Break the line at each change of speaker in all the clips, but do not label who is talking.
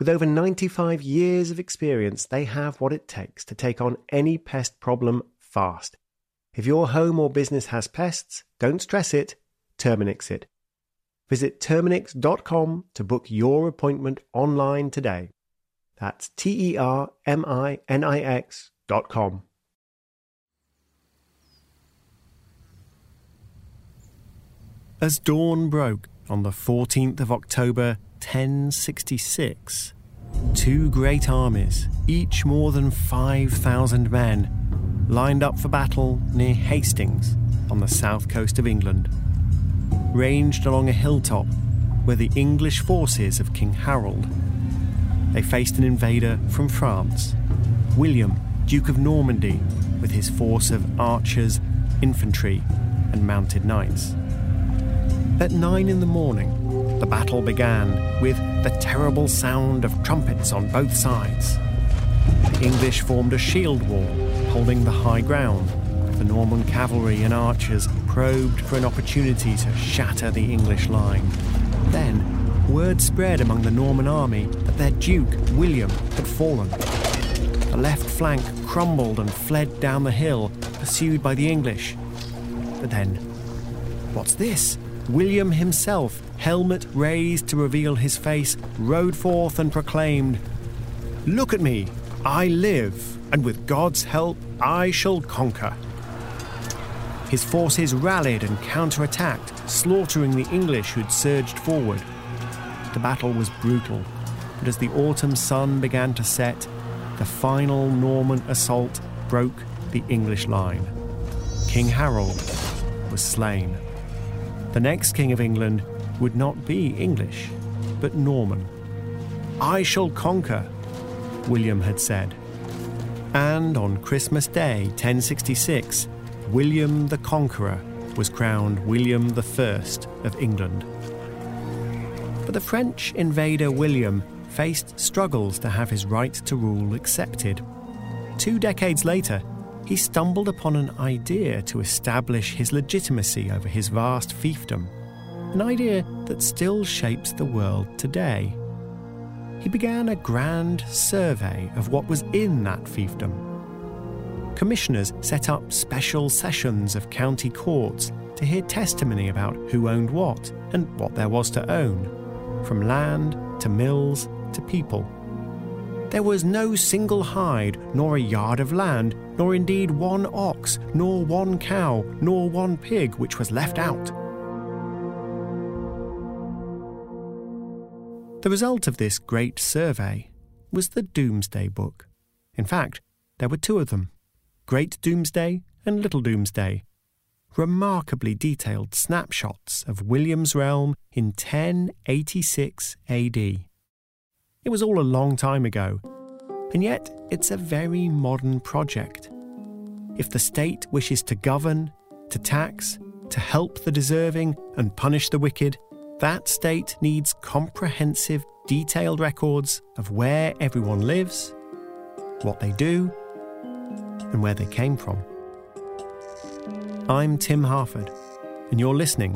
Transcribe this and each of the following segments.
With over 95 years of experience, they have what it takes to take on any pest problem fast. If your home or business has pests, don't stress it, Terminix it. Visit Terminix.com to book your appointment online today. That's T E R M I N I X dot com. As dawn broke on the 14th of October 1066, two great armies, each more than 5,000 men, lined up for battle near Hastings on the south coast of England. Ranged along a hilltop were the English forces of King Harold. They faced an invader from France, William, Duke of Normandy, with his force of archers, infantry, and mounted knights. At nine in the morning, the battle began with the terrible sound of trumpets on both sides. The English formed a shield wall, holding the high ground. The Norman cavalry and archers probed for an opportunity to shatter the English line. Then, word spread among the Norman army that their Duke, William, had fallen. The left flank crumbled and fled down the hill, pursued by the English. But then, what's this? William himself, helmet raised to reveal his face, rode forth and proclaimed, Look at me, I live, and with God's help I shall conquer. His forces rallied and counterattacked, slaughtering the English who'd surged forward. The battle was brutal, but as the autumn sun began to set, the final Norman assault broke the English line. King Harold was slain. The next King of England would not be English, but Norman. I shall conquer, William had said. And on Christmas Day, 1066, William the Conqueror was crowned William I of England. But the French invader William faced struggles to have his right to rule accepted. Two decades later, he stumbled upon an idea to establish his legitimacy over his vast fiefdom, an idea that still shapes the world today. He began a grand survey of what was in that fiefdom. Commissioners set up special sessions of county courts to hear testimony about who owned what and what there was to own, from land to mills to people. There was no single hide, nor a yard of land, nor indeed one ox, nor one cow, nor one pig which was left out. The result of this great survey was the Domesday Book. In fact, there were two of them Great Domesday and Little Domesday. Remarkably detailed snapshots of William's realm in 1086 AD. It was all a long time ago, and yet it's a very modern project. If the state wishes to govern, to tax, to help the deserving, and punish the wicked, that state needs comprehensive, detailed records of where everyone lives, what they do, and where they came from. I'm Tim Harford, and you're listening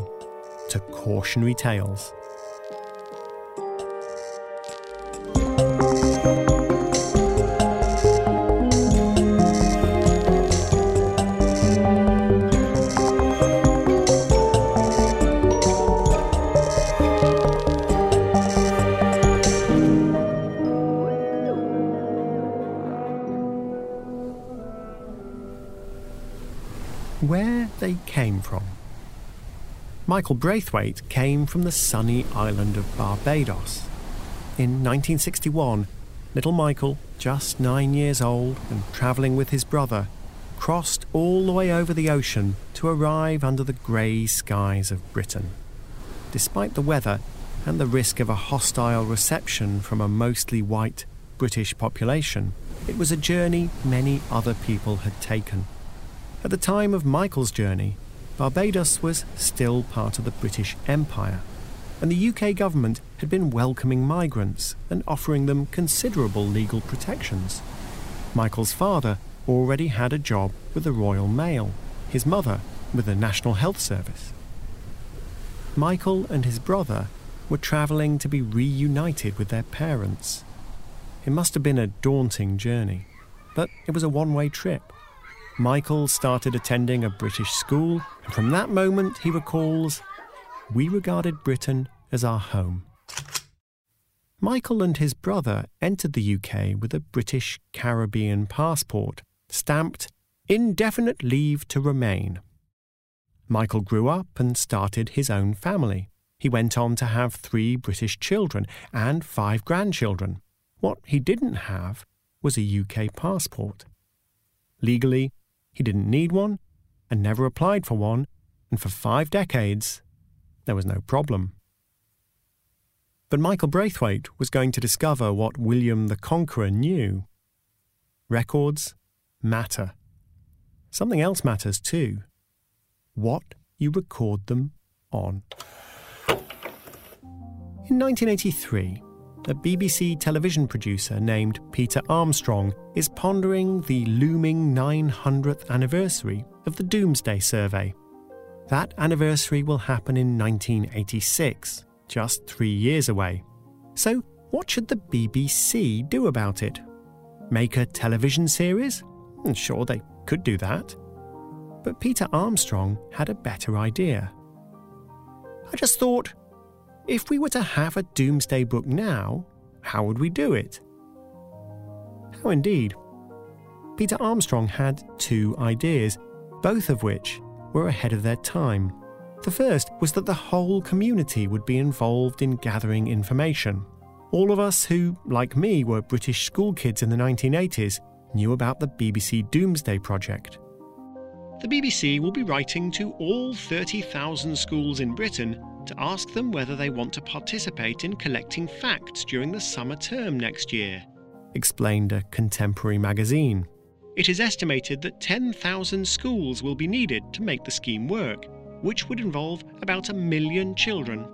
to Cautionary Tales. They came from. Michael Braithwaite came from the sunny island of Barbados. In 1961, little Michael, just nine years old and travelling with his brother, crossed all the way over the ocean to arrive under the grey skies of Britain. Despite the weather and the risk of a hostile reception from a mostly white British population, it was a journey many other people had taken. At the time of Michael's journey, Barbados was still part of the British Empire, and the UK government had been welcoming migrants and offering them considerable legal protections. Michael's father already had a job with the Royal Mail, his mother with the National Health Service. Michael and his brother were travelling to be reunited with their parents. It must have been a daunting journey, but it was a one way trip. Michael started attending a British school, and from that moment, he recalls, we regarded Britain as our home. Michael and his brother entered the UK with a British Caribbean passport, stamped indefinite leave to remain. Michael grew up and started his own family. He went on to have three British children and five grandchildren. What he didn't have was a UK passport. Legally, he didn't need one and never applied for one, and for five decades, there was no problem. But Michael Braithwaite was going to discover what William the Conqueror knew. Records matter. Something else matters too what you record them on. In 1983, a BBC television producer named Peter Armstrong is pondering the looming 900th anniversary of the Domesday Survey. That anniversary will happen in 1986, just three years away. So, what should the BBC do about it? Make a television series? Hmm, sure, they could do that. But Peter Armstrong had a better idea. I just thought, if we were to have a domesday book now, how would we do it? How indeed. Peter Armstrong had two ideas, both of which were ahead of their time. The first was that the whole community would be involved in gathering information. All of us who, like me, were British school kids in the 1980s knew about the BBC Domesday Project. The BBC will be writing to all 30,000 schools in Britain to ask them whether they want to participate in collecting facts during the summer term next year, explained a contemporary magazine. It is estimated that 10,000 schools will be needed to make the scheme work, which would involve about a million children.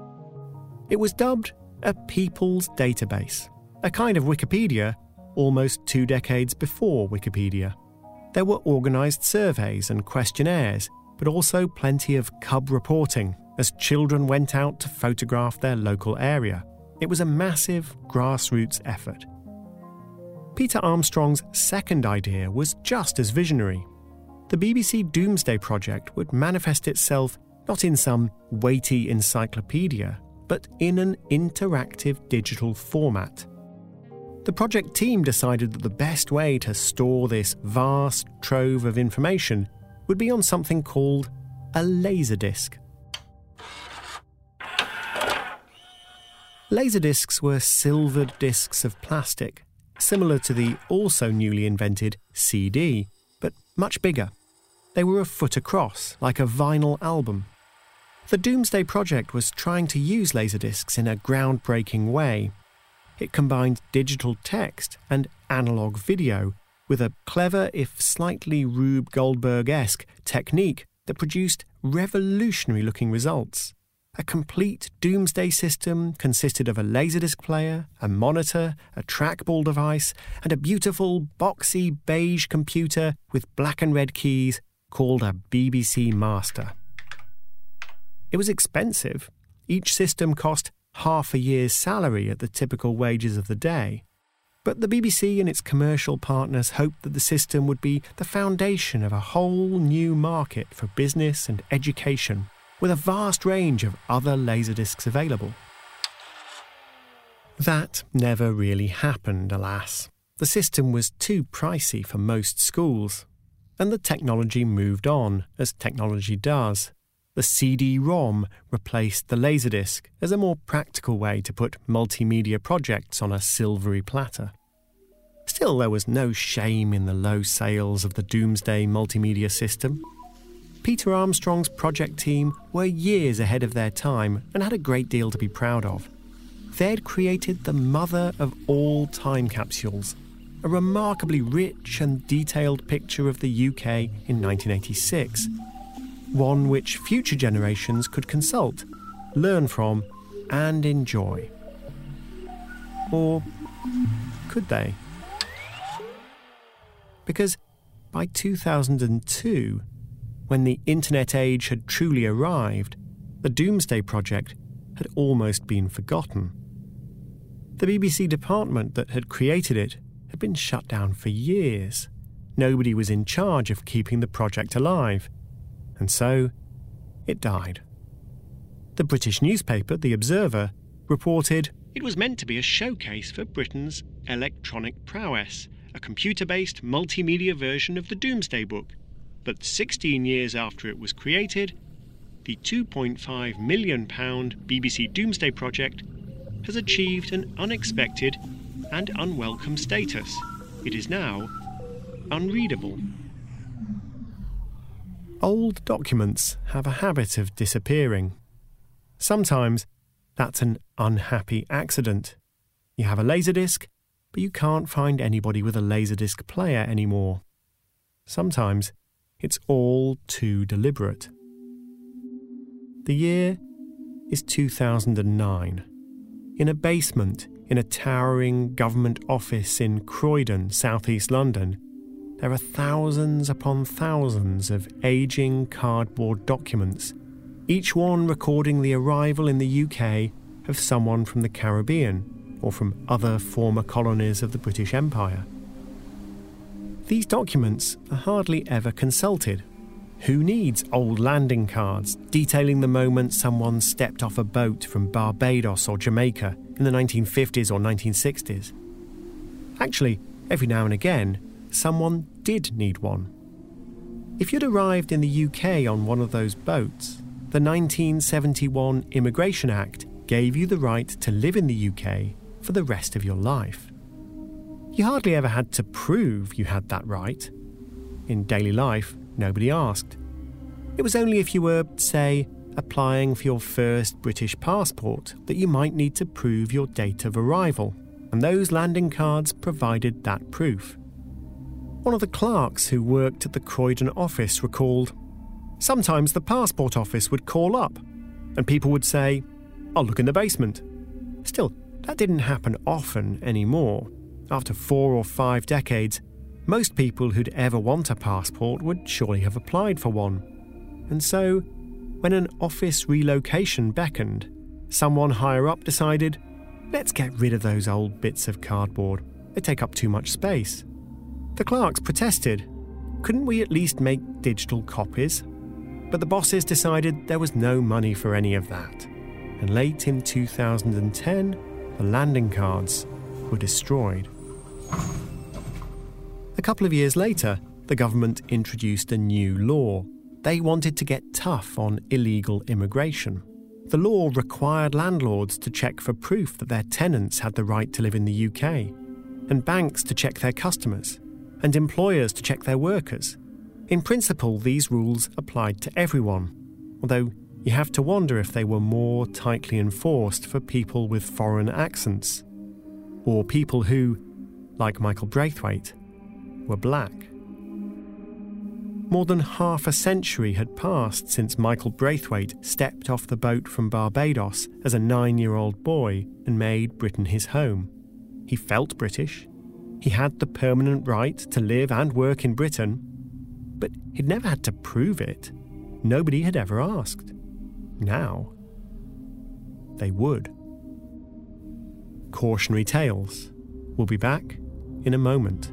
It was dubbed a People's Database, a kind of Wikipedia almost two decades before Wikipedia. There were organised surveys and questionnaires, but also plenty of cub reporting as children went out to photograph their local area. It was a massive grassroots effort. Peter Armstrong's second idea was just as visionary. The BBC Domesday Project would manifest itself not in some weighty encyclopedia, but in an interactive digital format. The project team decided that the best way to store this vast trove of information would be on something called a laserdisc. Laserdiscs were silvered discs of plastic, similar to the also newly invented CD, but much bigger. They were a foot across, like a vinyl album. The Domesday Project was trying to use laserdiscs in a groundbreaking way. It combined digital text and analog video with a clever, if slightly Rube Goldberg esque, technique that produced revolutionary looking results. A complete domesday system consisted of a laserdisc player, a monitor, a trackball device, and a beautiful, boxy beige computer with black and red keys called a BBC Master. It was expensive. Each system cost half a year's salary at the typical wages of the day. But the BBC and its commercial partners hoped that the system would be the foundation of a whole new market for business and education, with a vast range of other laserdiscs available. That never really happened, alas. The system was too pricey for most schools, and the technology moved on, as technology does. The CD ROM replaced the Laserdisc as a more practical way to put multimedia projects on a silvery platter. Still, there was no shame in the low sales of the Domesday multimedia system. Peter Armstrong's project team were years ahead of their time and had a great deal to be proud of they'd created the mother of all time capsules, a remarkably rich and detailed picture of the UK in 1986, one which future generations could consult, learn from, and enjoy. Or could they? Because by 2002, when the internet age had truly arrived, the Domesday Project had almost been forgotten. The BBC department that had created it had been shut down for years. Nobody was in charge of keeping the project alive. And so, it died. The British newspaper, The Observer, reported it was meant to be a showcase for Britain's electronic prowess, a computer based multimedia version of the Domesday Book. But 16 years after it was created, the £2.5 million BBC Domesday Project has achieved an unexpected and unwelcome status. It is now unreadable. Old documents have a habit of disappearing. Sometimes that's an unhappy accident. You have a laserdisc, but you can't find anybody with a laserdisc player anymore. Sometimes it's all too deliberate. The year is 2009 in a basement in a towering government office in Croydon, southeast London, there are thousands upon thousands of aging cardboard documents, each one recording the arrival in the UK of someone from the Caribbean or from other former colonies of the British Empire. These documents are hardly ever consulted who needs old landing cards detailing the moment someone stepped off a boat from Barbados or Jamaica in the 1950s or 1960s? Actually, every now and again, someone did need one. If you'd arrived in the UK on one of those boats, the 1971 Immigration Act gave you the right to live in the UK for the rest of your life. You hardly ever had to prove you had that right. In daily life, nobody asked. It was only if you were, say, applying for your first British passport that you might need to prove your date of arrival, and those landing cards provided that proof. One of the clerks who worked at the Croydon office recalled Sometimes the passport office would call up, and people would say, I'll look in the basement. Still, that didn't happen often anymore. After four or five decades, most people who'd ever want a passport would surely have applied for one. And so, when an office relocation beckoned, someone higher up decided, let's get rid of those old bits of cardboard. They take up too much space. The clerks protested. Couldn't we at least make digital copies? But the bosses decided there was no money for any of that. And late in 2010, the landing cards were destroyed. A couple of years later, the government introduced a new law. They wanted to get tough on illegal immigration. The law required landlords to check for proof that their tenants had the right to live in the UK, and banks to check their customers, and employers to check their workers. In principle, these rules applied to everyone, although you have to wonder if they were more tightly enforced for people with foreign accents, or people who, like Michael Braithwaite, were black. More than half a century had passed since Michael Braithwaite stepped off the boat from Barbados as a nine year old boy and made Britain his home. He felt British. He had the permanent right to live and work in Britain. But he'd never had to prove it. Nobody had ever asked. Now, they would. Cautionary Tales We'll be back in a moment.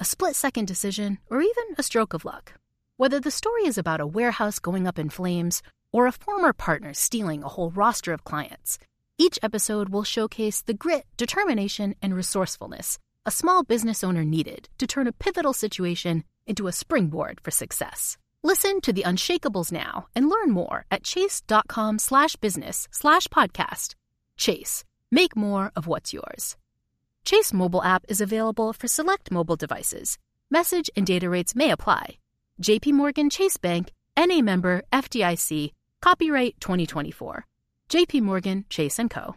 a split second decision, or even a stroke of luck. Whether the story is about a warehouse going up in flames or a former partner stealing a whole roster of clients, each episode will showcase the grit, determination, and resourcefulness a small business owner needed to turn a pivotal situation into a springboard for success. Listen to The Unshakables now and learn more at chase.com slash business slash podcast. Chase, make more of what's yours. Chase mobile app is available for select mobile devices. Message and data rates may apply. JPMorgan Chase Bank, NA member FDIC, copyright 2024. JPMorgan Chase & Co.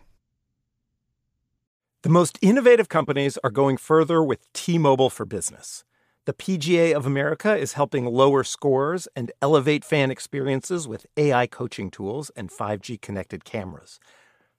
The most innovative companies are going further with T-Mobile for Business. The PGA of America is helping lower scores and elevate fan experiences with AI coaching tools and 5G connected cameras.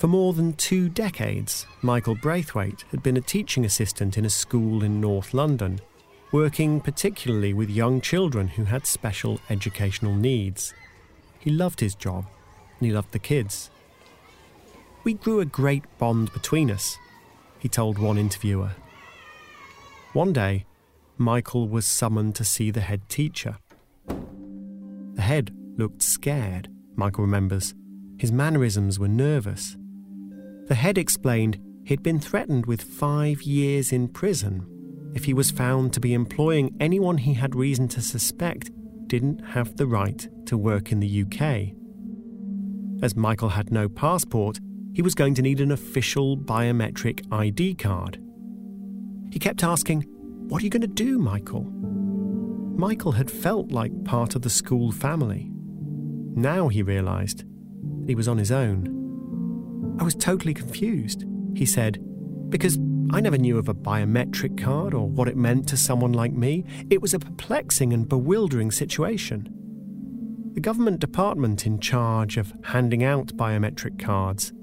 For more than two decades, Michael Braithwaite had been a teaching assistant in a school in North London, working particularly with young children who had special educational needs. He loved his job and he loved the kids. We grew a great bond between us, he told one interviewer. One day, Michael was summoned to see the head teacher. The head looked scared, Michael remembers. His mannerisms were nervous. The head explained he'd been threatened with five years in prison if he was found to be employing anyone he had reason to suspect didn't have the right to work in the UK. As Michael had no passport, he was going to need an official biometric ID card. He kept asking, What are you going to do, Michael? Michael had felt like part of the school family. Now he realised he was on his own. I was totally confused, he said, because I never knew of a biometric card or what it meant to someone like me. It was a perplexing and bewildering situation. The government department in charge of handing out biometric cards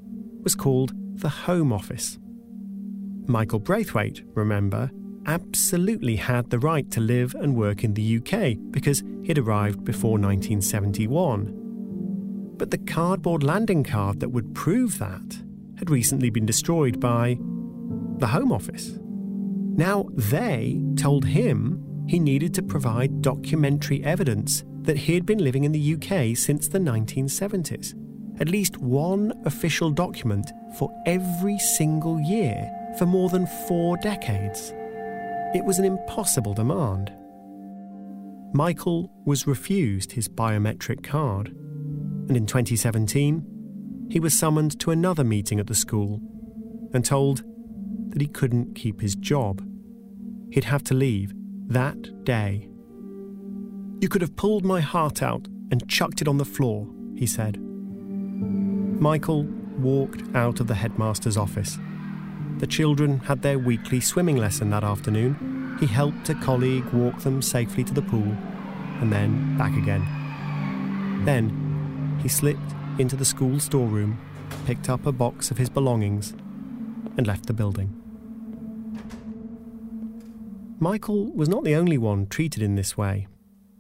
was called the Home Office. Michael Braithwaite, remember, absolutely had the right to live and work in the UK because he'd arrived before 1971. But the cardboard landing card that would prove that had recently been destroyed by the Home Office. Now they told him he needed to provide documentary evidence that he had been living in the UK since the 1970s. At least one official document for every single year for more than four decades. It was an impossible demand. Michael was refused his biometric card, and in 2017, he was summoned to another meeting at the school and told that he couldn't keep his job. He'd have to leave that day. You could have pulled my heart out and chucked it on the floor, he said. Michael walked out of the headmaster's office. The children had their weekly swimming lesson that afternoon. He helped a colleague walk them safely to the pool and then back again. Then he slipped into the school storeroom, picked up a box of his belongings, and left the building. Michael was not the only one treated in this way.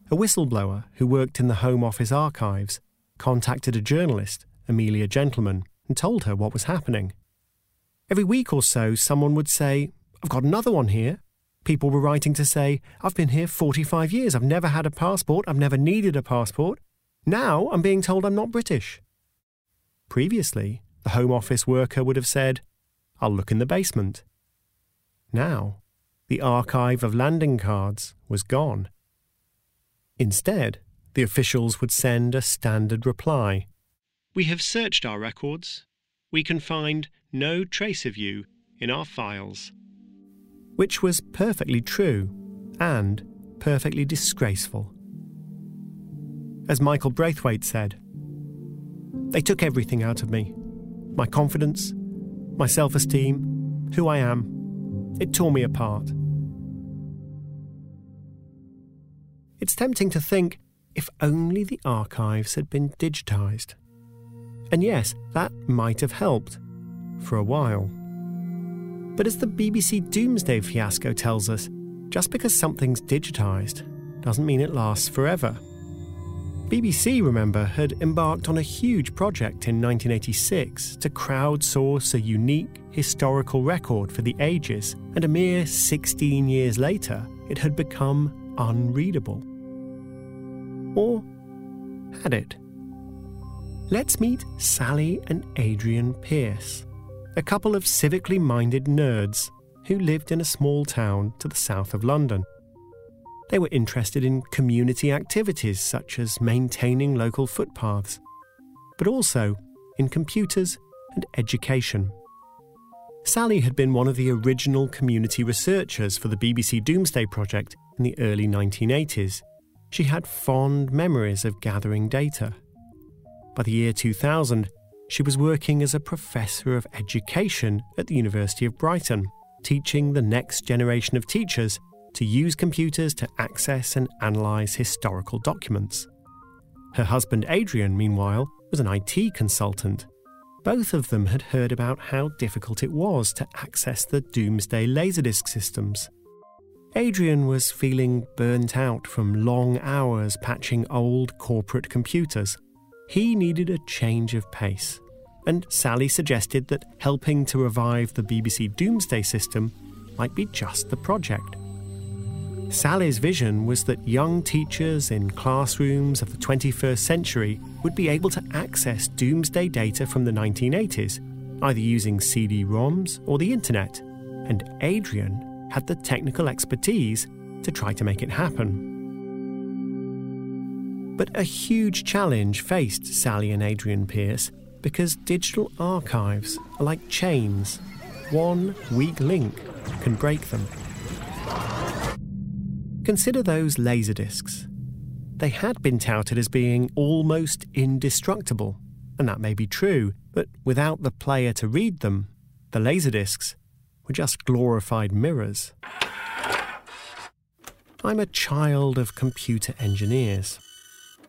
A whistleblower who worked in the Home Office archives contacted a journalist, Amelia Gentleman, and told her what was happening. Every week or so, someone would say, I've got another one here, People were writing to say, I've been here 45 years, I've never had a passport, I've never needed a passport. Now I'm being told I'm not British. Previously, the Home Office worker would have said, I'll look in the basement. Now, the archive of landing cards was gone. Instead, the officials would send a standard reply We have searched our records. We can find no trace of you in our files which was perfectly true and perfectly disgraceful. As Michael Braithwaite said, they took everything out of me my confidence, my self esteem, who I am. It tore me apart. It's tempting to think if only the archives had been digitised. And yes, that might have helped for a while. But as the BBC Domesday fiasco tells us, just because something's digitised doesn't mean it lasts forever. BBC, remember, had embarked on a huge project in 1986 to crowdsource a unique historical record for the ages, and a mere 16 years later, it had become unreadable. Or had it? Let's meet Sally and Adrian Pearce a couple of civically minded nerds who lived in a small town to the south of London. They were interested in community activities such as maintaining local footpaths, but also in computers and education. Sally had been one of the original community researchers for the BBC Domesday Project in the early 1980s. She had fond memories of gathering data. By the year 2000, she was working as a professor of education at the University of Brighton, teaching the next generation of teachers to use computers to access and analyse historical documents. Her husband Adrian, meanwhile, was an IT consultant. Both of them had heard about how difficult it was to access the Domesday Laserdisc systems. Adrian was feeling burnt out from long hours patching old corporate computers he needed a change of pace, and Sally suggested that helping to revive the BBC Domesday system might be just the project. Sally's vision was that young teachers in classrooms of the 21st century would be able to access Domesday data from the 1980s, either using CD ROMs or the internet, and Adrian had the technical expertise to try to make it happen. But a huge challenge faced Sally and Adrian Pearce because digital archives are like chains. One weak link can break them. Consider those laserdiscs. They had been touted as being almost indestructible, and that may be true, but without the player to read them, the laserdiscs were just glorified mirrors. I'm a child of computer engineers.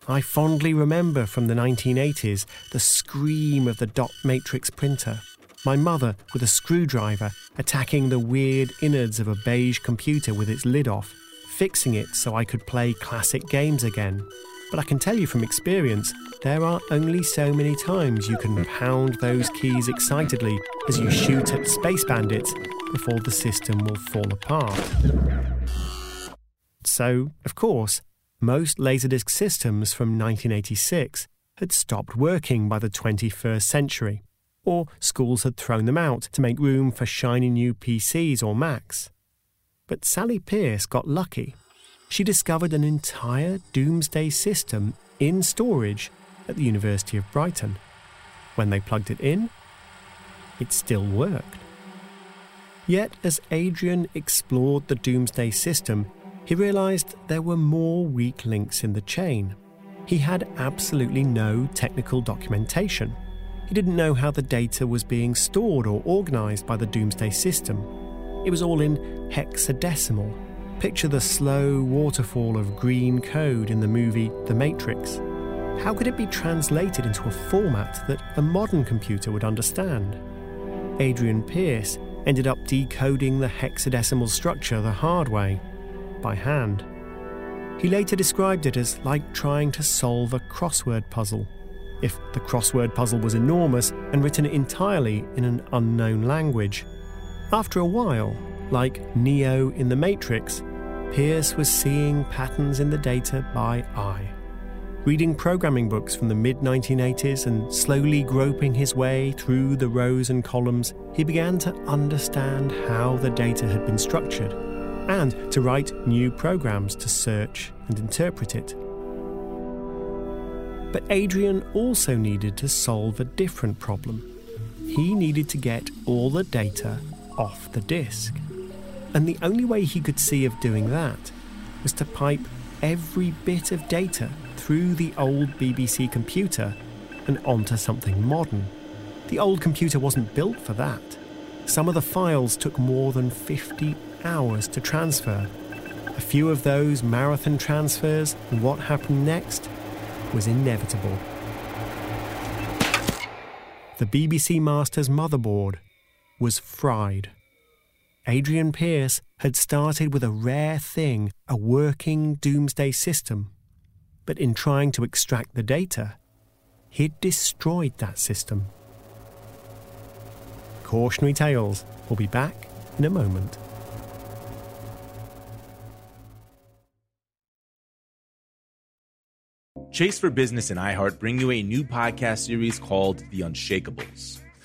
I fondly remember from the 1980s the scream of the dot matrix printer, my mother with a screwdriver attacking the weird innards of a beige computer with its lid off, fixing it so I could play classic games again. But I can tell you from experience, there are only so many times you can pound those keys excitedly as you shoot at space bandits before the system will fall apart. So, of course, most Laserdisc systems from 1986 had stopped working by the 21st century, or schools had thrown them out to make room for shiny new PCs or Macs. But Sally Pearce got lucky. She discovered an entire Domesday system in storage at the University of Brighton. When they plugged it in, it still worked. Yet, as Adrian explored the Domesday system, he realised there were more weak links in the chain. He had absolutely no technical documentation. He didn't know how the data was being stored or organised by the Domesday system. It was all in hexadecimal. Picture the slow waterfall of green code in the movie The Matrix. How could it be translated into a format that a modern computer would understand? Adrian Pearce ended up decoding the hexadecimal structure the hard way by hand. He later described it as like trying to solve a crossword puzzle, if the crossword puzzle was enormous and written entirely in an unknown language. After a while, Like Neo in The Matrix, Pearce was seeing patterns in the data by eye. Reading programming books from the mid 1980s and slowly groping his way through the rows and columns, he began to understand how the data had been structured and to write new programs to search and interpret it. But Adrian also needed to solve a different problem. He needed to get all the data off the disk. And the only way he could see of doing that was to pipe every bit of data through the old BBC computer and onto something modern. The old computer wasn't built for that. Some of the files took more than 50 hours to transfer. A few of those marathon transfers and what happened next was inevitable. The BBC Masters motherboard was fried. Adrian Pearce had started with a rare thing, a working domesday system. But in trying to extract the data, he'd destroyed that system. Cautionary Tales will be back in a moment.
Chase for Business and iHeart bring you a new podcast series called The Unshakables.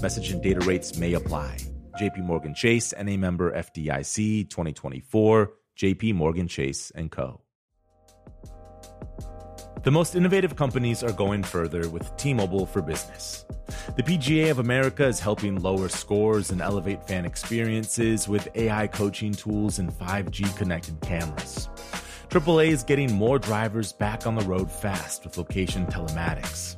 Message and data rates may apply. JP Morgan Chase and a member FDIC 2024, JP Morgan Chase and Co. The most innovative companies are going further with T-Mobile for Business. The PGA of America is helping lower scores and elevate fan experiences with AI coaching tools and 5G connected cameras. AAA is getting more drivers back on the road fast with location telematics.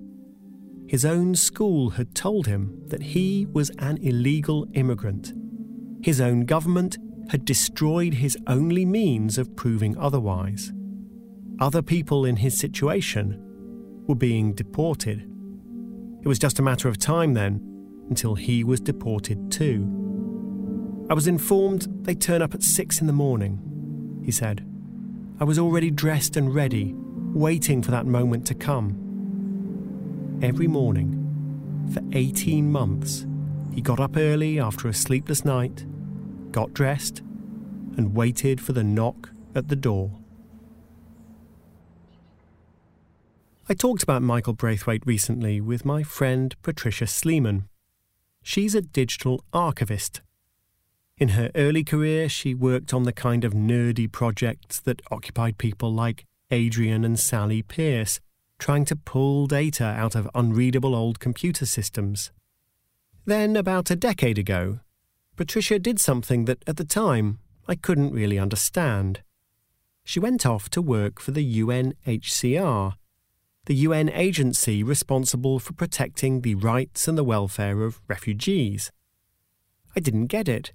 His own school had told him that he was an illegal immigrant. His own government had destroyed his only means of proving otherwise. Other people in his situation were being deported. It was just a matter of time then until he was deported too. I was informed they'd turn up at six in the morning, he said. I was already dressed and ready, waiting for that moment to come. Every morning, for 18 months, he got up early after a sleepless night, got dressed, and waited for the knock at the door. I talked about Michael Braithwaite recently with my friend Patricia Sleeman. She's a digital archivist. In her early career, she worked on the kind of nerdy projects that occupied people like Adrian and Sally Pearce, trying to pull data out of unreadable old computer systems. Then, about a decade ago, Patricia did something that at the time I couldn't really understand. She went off to work for the UNHCR, the UN agency responsible for protecting the rights and the welfare of refugees. I didn't get it.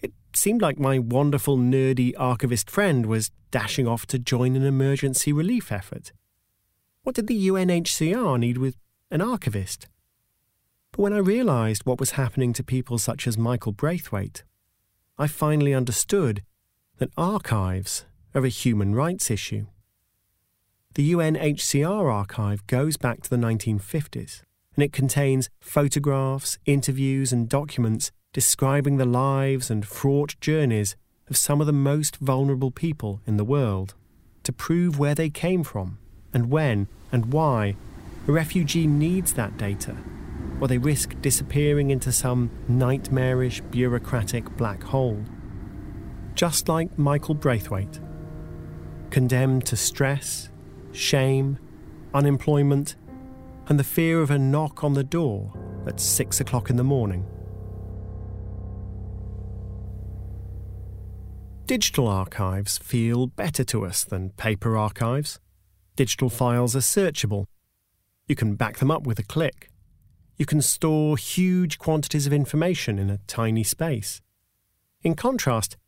It seemed like my wonderful nerdy archivist friend was dashing off to join an emergency relief effort. What did the UNHCR need with an archivist? But when I realised what was happening to people such as Michael Braithwaite, I finally understood that archives are a human rights issue. The UNHCR archive goes back to the 1950s, and it contains photographs, interviews, and documents describing the lives and fraught journeys of some of the most vulnerable people in the world to prove where they came from and when and why a refugee needs that data, or they risk disappearing into some nightmarish bureaucratic black hole. Just like Michael Braithwaite, condemned to stress, shame, unemployment, and the fear of a knock on the door at six o'clock in the morning. Digital archives feel better to us than paper archives. Digital files are searchable. You can back them up with a click. You can store huge quantities of information in a tiny space. In contrast,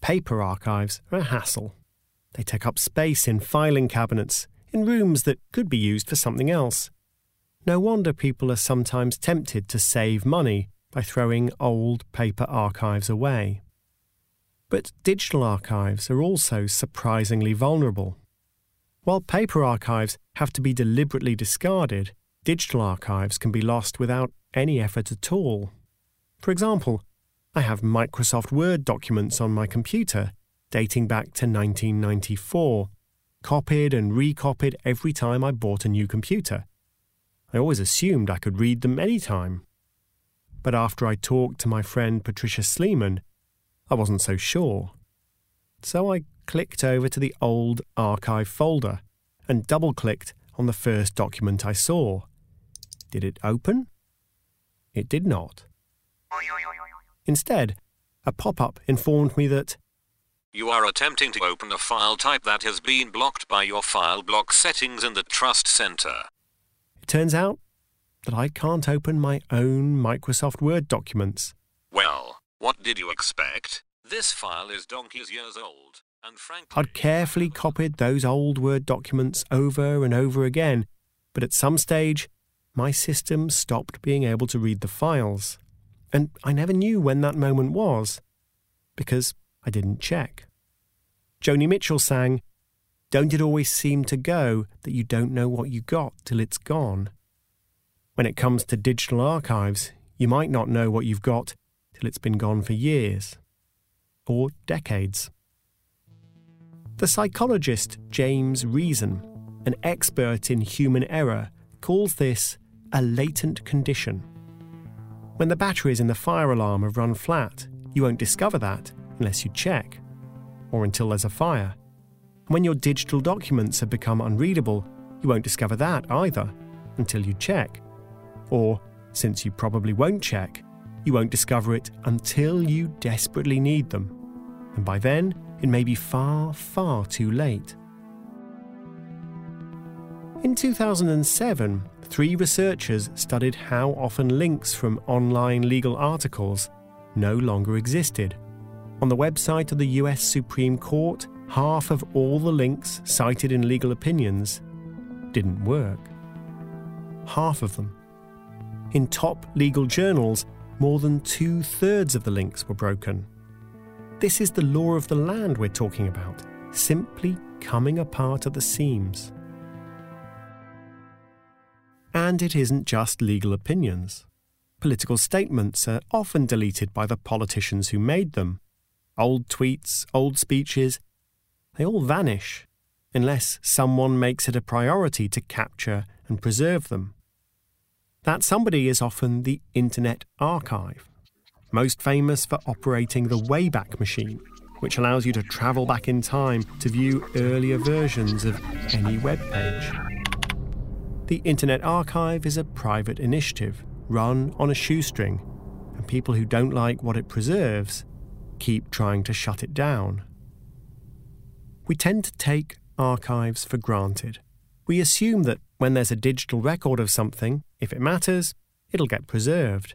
paper archives are a hassle. They take up space in filing cabinets, in rooms that could be used for something else. No wonder people are sometimes tempted to save money by throwing old paper archives away. But digital archives are also surprisingly vulnerable. While paper archives have to be deliberately discarded, digital archives can be lost without any effort at all. For example, I have Microsoft Word documents on my computer dating back to 1994, copied and recopied every time I bought a new computer. I always assumed I could read them anytime. But after I talked to my friend Patricia Sleeman, I wasn't so sure. So I clicked over to the old archive folder and double clicked on the first document I saw. Did it open? It did not. Instead, a pop up informed me that
you are attempting to open a file type that has been blocked by your file block settings in the Trust Center.
It turns out that I can't open my own Microsoft Word documents.
Well, what did you expect? This file is donkey's years old.
I'd carefully copied those old Word documents over and over again, but at some stage, my system stopped being able to read the files. And I never knew when that moment was, because I didn't check. Joni Mitchell sang, Don't it always seem to go that you don't know what you got till it's gone? When it comes to digital archives, you might not know what you've got till it's been gone for years or decades. The psychologist James Reason, an expert in human error, calls this a latent condition. When the batteries in the fire alarm have run flat, you won't discover that unless you check or until there's a fire. When your digital documents have become unreadable, you won't discover that either until you check. Or, since you probably won't check, you won't discover it until you desperately need them. And by then, it may be far, far too late. In 2007, three researchers studied how often links from online legal articles no longer existed on the website of the US Supreme Court, half of all the links cited in legal opinions didn't work. Half of them. In top legal journals, more than two thirds of the links were broken. This is the law of the land we're talking about, simply coming apart at the seams. And it isn't just legal opinions. Political statements are often deleted by the politicians who made them old tweets, old speeches, they all vanish unless someone makes it a priority to capture and preserve them. That somebody is often the Internet Archive, most famous for operating the Wayback Machine, which allows you to travel back in time to view earlier versions of any web page. The Internet Archive is a private initiative run on a shoestring, and people who don't like what it preserves keep trying to shut it down. We tend to take archives for granted. We assume that when there's a digital record of something, if it matters, it'll get preserved.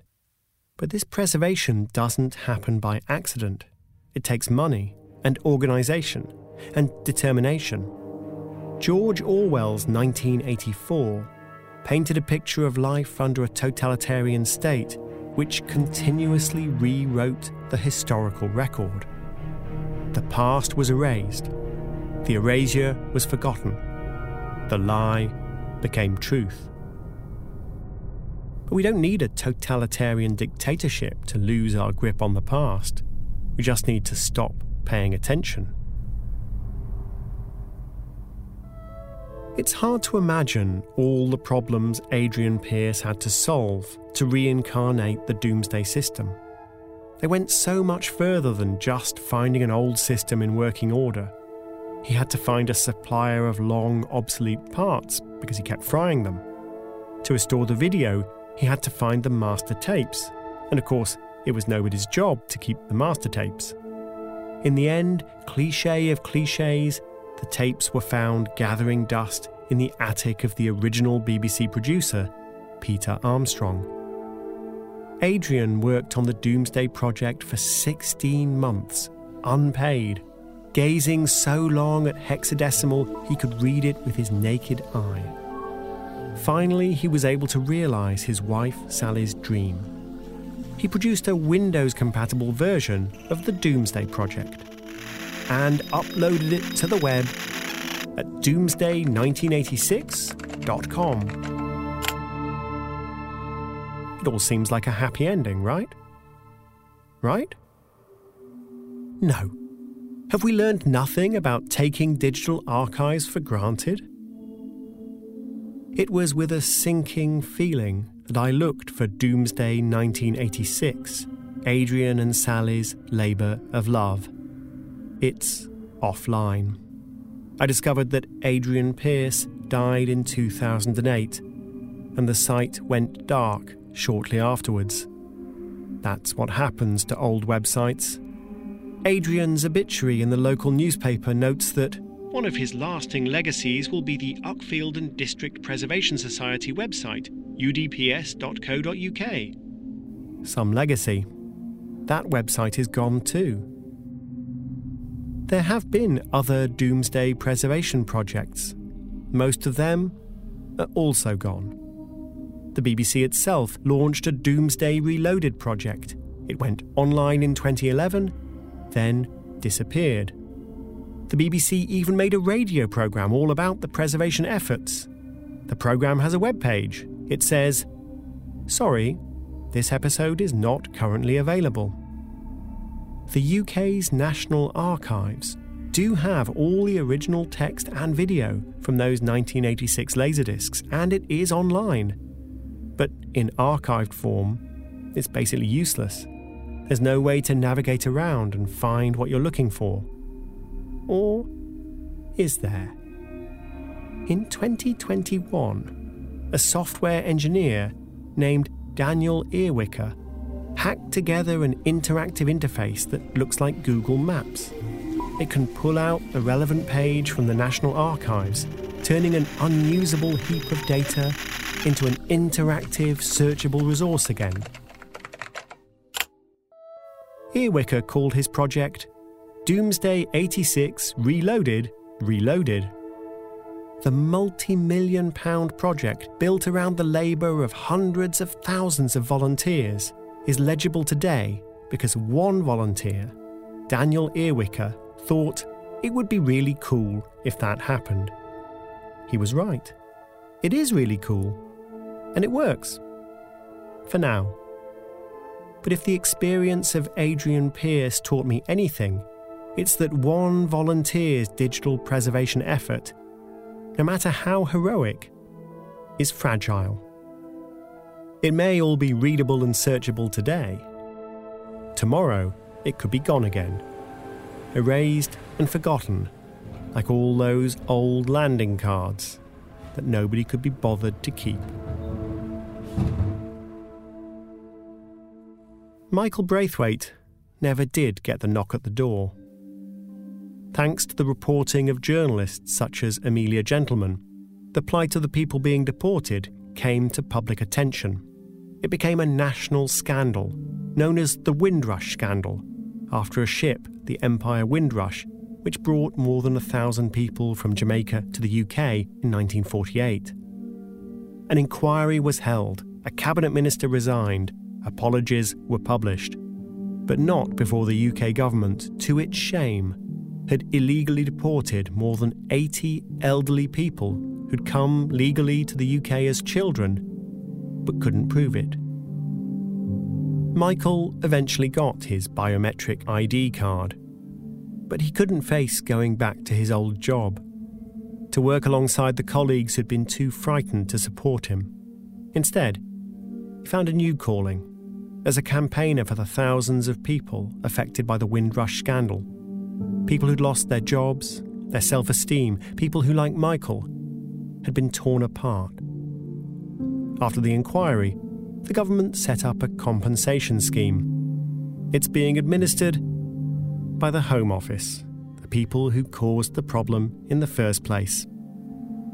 But this preservation doesn't happen by accident. It takes money and organisation and determination. George Orwell's 1984 painted a picture of life under a totalitarian state which continuously rewrote the historical record. The past was erased, the erasure was forgotten, The lie became truth. But we don't need a totalitarian dictatorship to lose our grip on the past. We just need to stop paying attention. It's hard to imagine all the problems Adrian Pearce had to solve to reincarnate the Domesday System. They went so much further than just finding an old system in working order. He had to find a supplier of long, obsolete parts because he kept frying them. To restore the video, he had to find the master tapes, and of course, it was nobody's job to keep the master tapes. In the end, cliche of cliches, the tapes were found gathering dust in the attic of the original BBC producer, Peter Armstrong. Adrian worked on the Domesday Project for 16 months, unpaid, gazing so long at hexadecimal he could read it with his naked eye. Finally, he was able to realize his wife Sally's dream. He produced a Windows compatible version of the Domesday Project and uploaded it to the web at domesday1986.com. It all seems like a happy ending, right? Right? No. Have we learned nothing about taking digital archives for granted? It was with a sinking feeling that I looked for Domesday 1986, Adrian and Sally's labour of love. It's offline. I discovered that Adrian Pearce died in 2008, and the site went dark shortly afterwards. That's what happens to old websites. Adrian's obituary in the local newspaper notes that one of his lasting legacies will be the Uckfield and District Preservation Society website, udps.co.uk. Some legacy. That website is gone too. There have been other domesday preservation projects. Most of them are also gone. The BBC itself launched a Domesday Reloaded project. It went online in 2011, then disappeared. The BBC even made a radio programme all about the preservation efforts. The programme has a web page. It says, Sorry, this episode is not currently available the UK's National Archives do have all the original text and video from those 1986 Laserdiscs, and it is online. But in archived form, it's basically useless. There's no way to navigate around and find what you're looking for. Or is there? In 2021, a software engineer named Daniel Earwicker hacked together an interactive interface that looks like Google Maps. It can pull out a relevant page from the National Archives, turning an unusable heap of data into an interactive, searchable resource again. Earwicker called his project Domesday 86 Reloaded Reloaded. The multi million pound project built around the labour of hundreds of thousands of volunteers is legible today because one volunteer, Daniel Earwicker, thought it would be really cool if that happened. He was right. It is really cool. And it works. For now. But if the experience of Adrian Pearce taught me anything, it's that one volunteer's digital preservation effort, no matter how heroic, is fragile. It may all be readable and searchable today. Tomorrow, it could be gone again, erased and forgotten, like all those old landing cards that nobody could be bothered to keep. Michael Braithwaite never did get the knock at the door. Thanks to the reporting of journalists such as Amelia Gentleman, the plight of the people being deported came to public attention it became a national scandal, known as the Windrush Scandal, after a ship, the Empire Windrush, which brought more than a thousand people from Jamaica to the UK in 1948. An inquiry was held, a cabinet minister resigned, apologies were published, but not before the UK government, to its shame, had illegally deported more than 80 elderly people who'd come legally to the UK as children but couldn't prove it. Michael eventually got his biometric ID card, but he couldn't face going back to his old job, to work alongside the colleagues who'd been too frightened to support him. Instead, he found a new calling as a campaigner for the thousands of people affected by the Windrush scandal. People who'd lost their jobs, their self esteem, people who, like Michael, had been torn apart. After the inquiry, the government set up a compensation scheme. It's being administered by the Home Office, the people who caused the problem in the first place.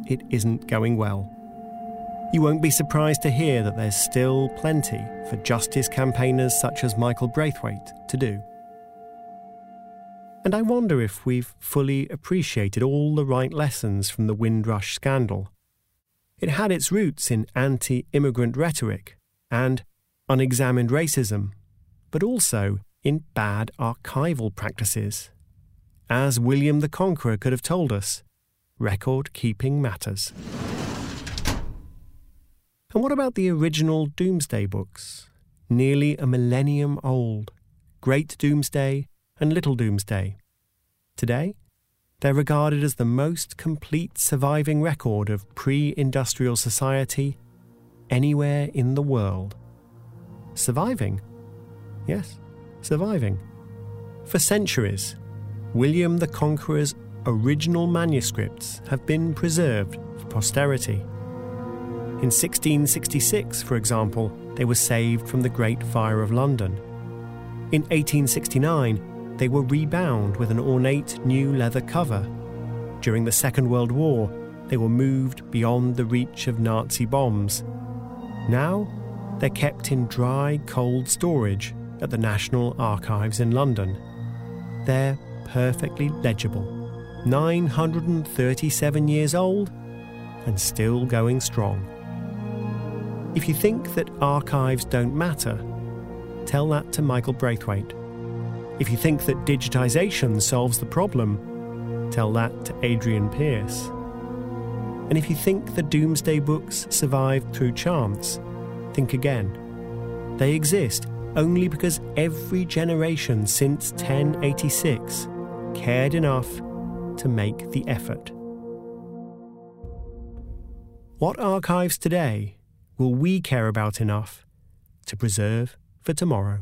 It isn't going well. You won't be surprised to hear that there's still plenty for justice campaigners such as Michael Braithwaite to do. And I wonder if we've fully appreciated all the right lessons from the Windrush scandal. It had its roots in anti immigrant rhetoric and unexamined racism, but also in bad archival practices. As William the Conqueror could have told us, record keeping matters. And what about the original Domesday books? Nearly a millennium old. Great Domesday and Little Domesday. Today, they're regarded as the most complete surviving record of pre industrial society anywhere in the world. Surviving? Yes, surviving. For centuries, William the Conqueror's original manuscripts have been preserved for posterity. In 1666, for example, they were saved from the Great Fire of London. In 1869, they were rebound with an ornate new leather cover. During the Second World War, they were moved beyond the reach of Nazi bombs. Now, they're kept in dry, cold storage at the National Archives in London. They're perfectly legible. 937 years old and still going strong. If you think that archives don't matter, tell that to Michael Braithwaite. If you think that digitisation solves the problem, tell that to Adrian Pearce. And if you think the Domesday books survived through chance, think again. They exist only because every generation since 1086 cared enough to make the effort. What archives today will we care about enough to preserve for tomorrow?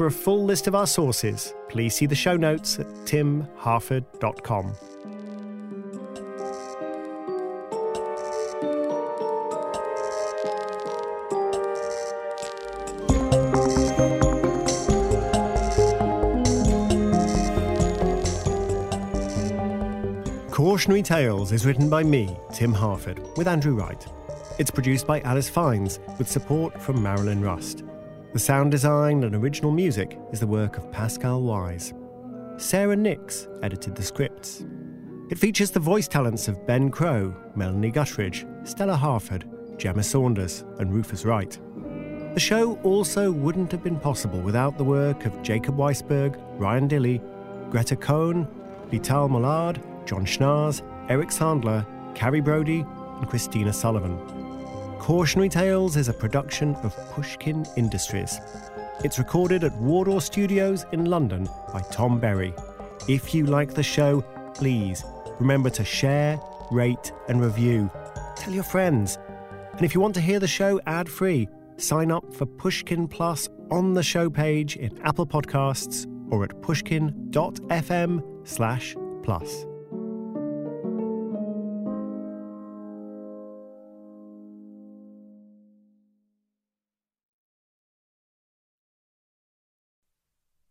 For a full list of our sources, please see the show notes at timharford.com. Cautionary Tales is written by me, Tim Harford, with Andrew Wright. It's produced by Alice Fiennes, with support from Marilyn Rust. The sound design and original music is the work of Pascal Wise. Sarah Nix edited the scripts. It features the voice talents of Ben Crow, Melanie Guttridge, Stella Harford, Gemma Saunders, and Rufus Wright. The show also wouldn't have been possible without the work of Jacob Weisberg, Ryan Dilley, Greta Cohn, Vital Mollard, Jon Schnaars, Eric Sandler, Carrie Brody, and Christina Sullivan. Cautionary Tales is a production of Pushkin Industries. It's recorded at Wardour Studios in London by Tom Berry. If you like the show, please remember to share, rate, and review. Tell your friends. And if you want to hear the show ad free, sign up for Pushkin Plus on the show page in Apple Podcasts or at pushkin.fm slash plus.